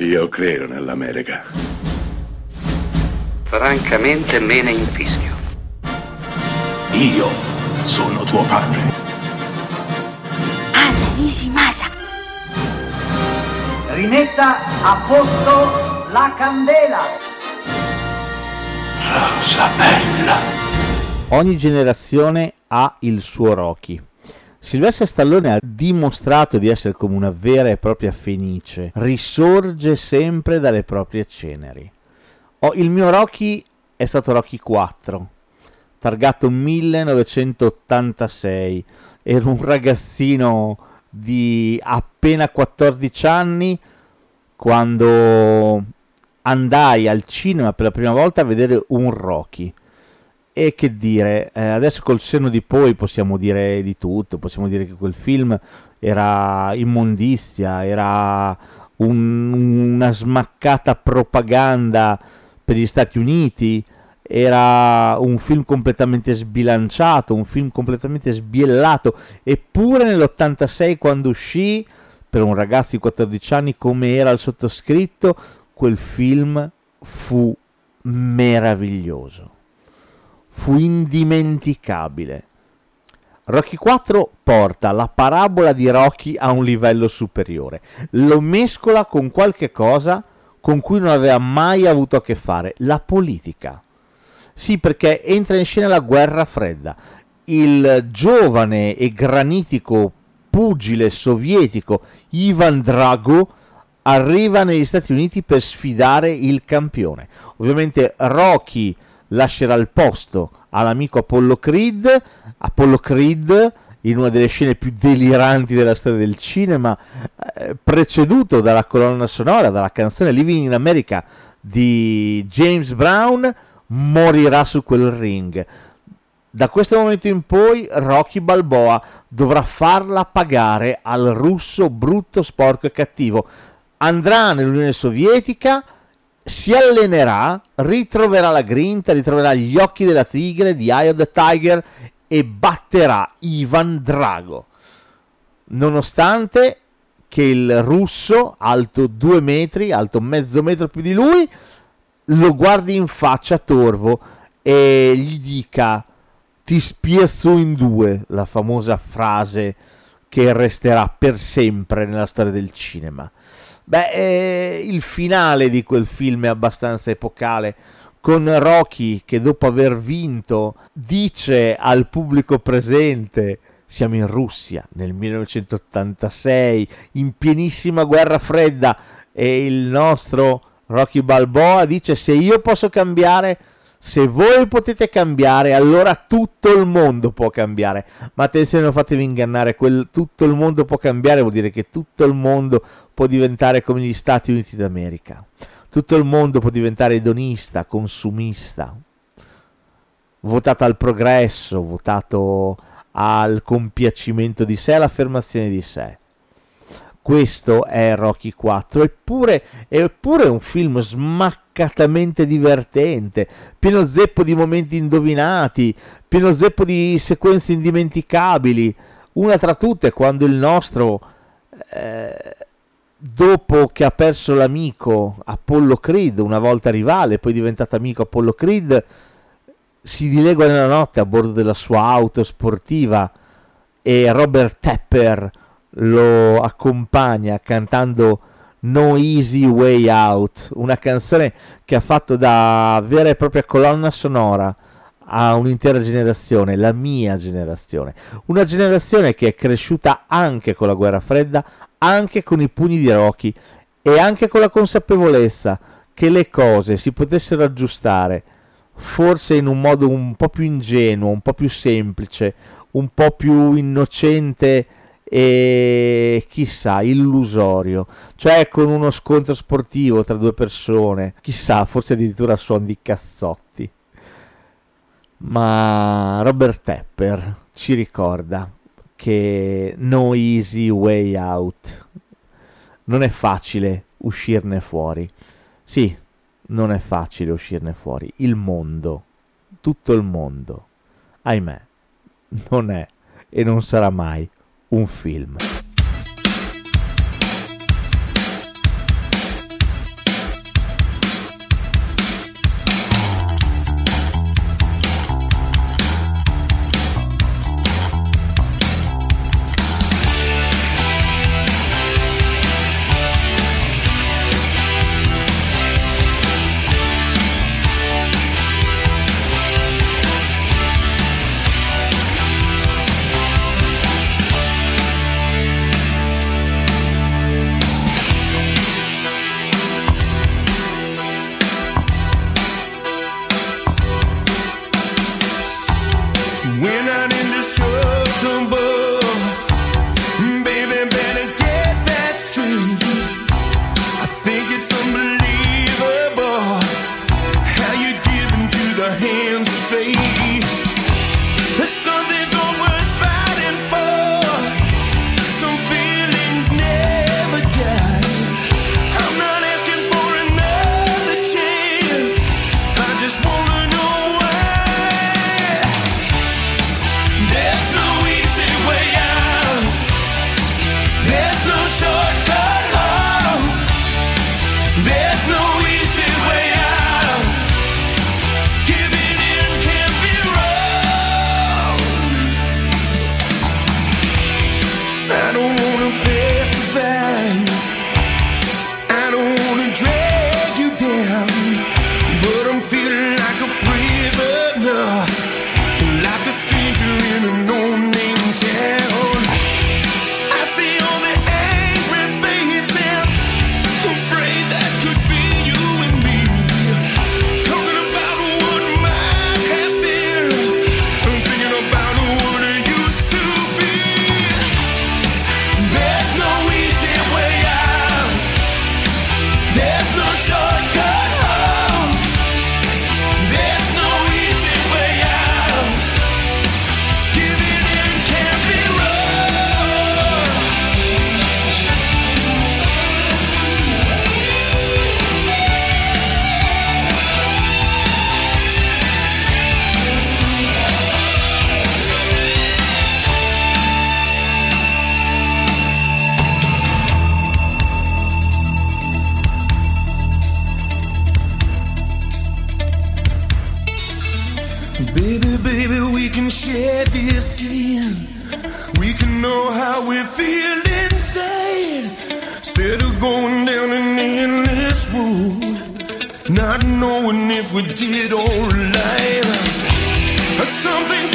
Io credo nell'America. Francamente me ne infischio. Io sono tuo padre. Anna Nishimasa. Rimetta a posto la candela. Rosa bella. Ogni generazione ha il suo Rocky. Sylvester Stallone ha dimostrato di essere come una vera e propria fenice, risorge sempre dalle proprie ceneri. Oh, il mio Rocky è stato Rocky 4, targato 1986. Ero un ragazzino di appena 14 anni quando andai al cinema per la prima volta a vedere un Rocky e che dire, eh, adesso col senno di poi possiamo dire di tutto, possiamo dire che quel film era immondizia, era un, una smaccata propaganda per gli Stati Uniti, era un film completamente sbilanciato, un film completamente sbiellato, eppure nell'86 quando uscì, per un ragazzo di 14 anni come era il sottoscritto, quel film fu meraviglioso fu indimenticabile. Rocky 4 porta la parabola di Rocky a un livello superiore, lo mescola con qualche cosa con cui non aveva mai avuto a che fare, la politica. Sì, perché entra in scena la guerra fredda. Il giovane e granitico pugile sovietico Ivan Drago arriva negli Stati Uniti per sfidare il campione. Ovviamente Rocky lascerà il posto all'amico Apollo Creed. Apollo Creed in una delle scene più deliranti della storia del cinema, eh, preceduto dalla colonna sonora, dalla canzone Living in America di James Brown, morirà su quel ring. Da questo momento in poi Rocky Balboa dovrà farla pagare al russo brutto, sporco e cattivo. Andrà nell'Unione Sovietica, si allenerà, ritroverà la grinta, ritroverà gli occhi della tigre di Eye of the Tiger e batterà Ivan Drago. Nonostante che il russo, alto due metri, alto mezzo metro più di lui, lo guardi in faccia torvo e gli dica ti spiezzo in due, la famosa frase che resterà per sempre nella storia del cinema. Beh, eh, il finale di quel film è abbastanza epocale. Con Rocky che dopo aver vinto dice al pubblico presente siamo in Russia nel 1986 in pienissima guerra fredda e il nostro Rocky Balboa dice se io posso cambiare se voi potete cambiare, allora tutto il mondo può cambiare. Ma attenzione, non fatevi ingannare, quel tutto il mondo può cambiare vuol dire che tutto il mondo può diventare come gli Stati Uniti d'America. Tutto il mondo può diventare edonista, consumista, votato al progresso, votato al compiacimento di sé, all'affermazione di sé questo è Rocky 4, eppure, è un film smaccatamente divertente, pieno zeppo di momenti indovinati, pieno zeppo di sequenze indimenticabili, una tra tutte quando il nostro, eh, dopo che ha perso l'amico Apollo Creed, una volta rivale, poi diventato amico Apollo Creed, si dilegua nella notte a bordo della sua auto sportiva e Robert Tepper lo accompagna cantando No Easy Way Out, una canzone che ha fatto da vera e propria colonna sonora a un'intera generazione, la mia generazione, una generazione che è cresciuta anche con la guerra fredda, anche con i pugni di Rocky e anche con la consapevolezza che le cose si potessero aggiustare forse in un modo un po' più ingenuo, un po' più semplice, un po' più innocente e chissà, illusorio, cioè con uno scontro sportivo tra due persone, chissà, forse addirittura suon di cazzotti. Ma Robert Tepper ci ricorda che no easy way out. Non è facile uscirne fuori. Sì, non è facile uscirne fuori. Il mondo, tutto il mondo, ahimè, non è e non sarà mai un film. Baby, baby, we can share this skin. We can know how we feel inside. Instead of going down an endless road, not knowing if we did or lied. Something's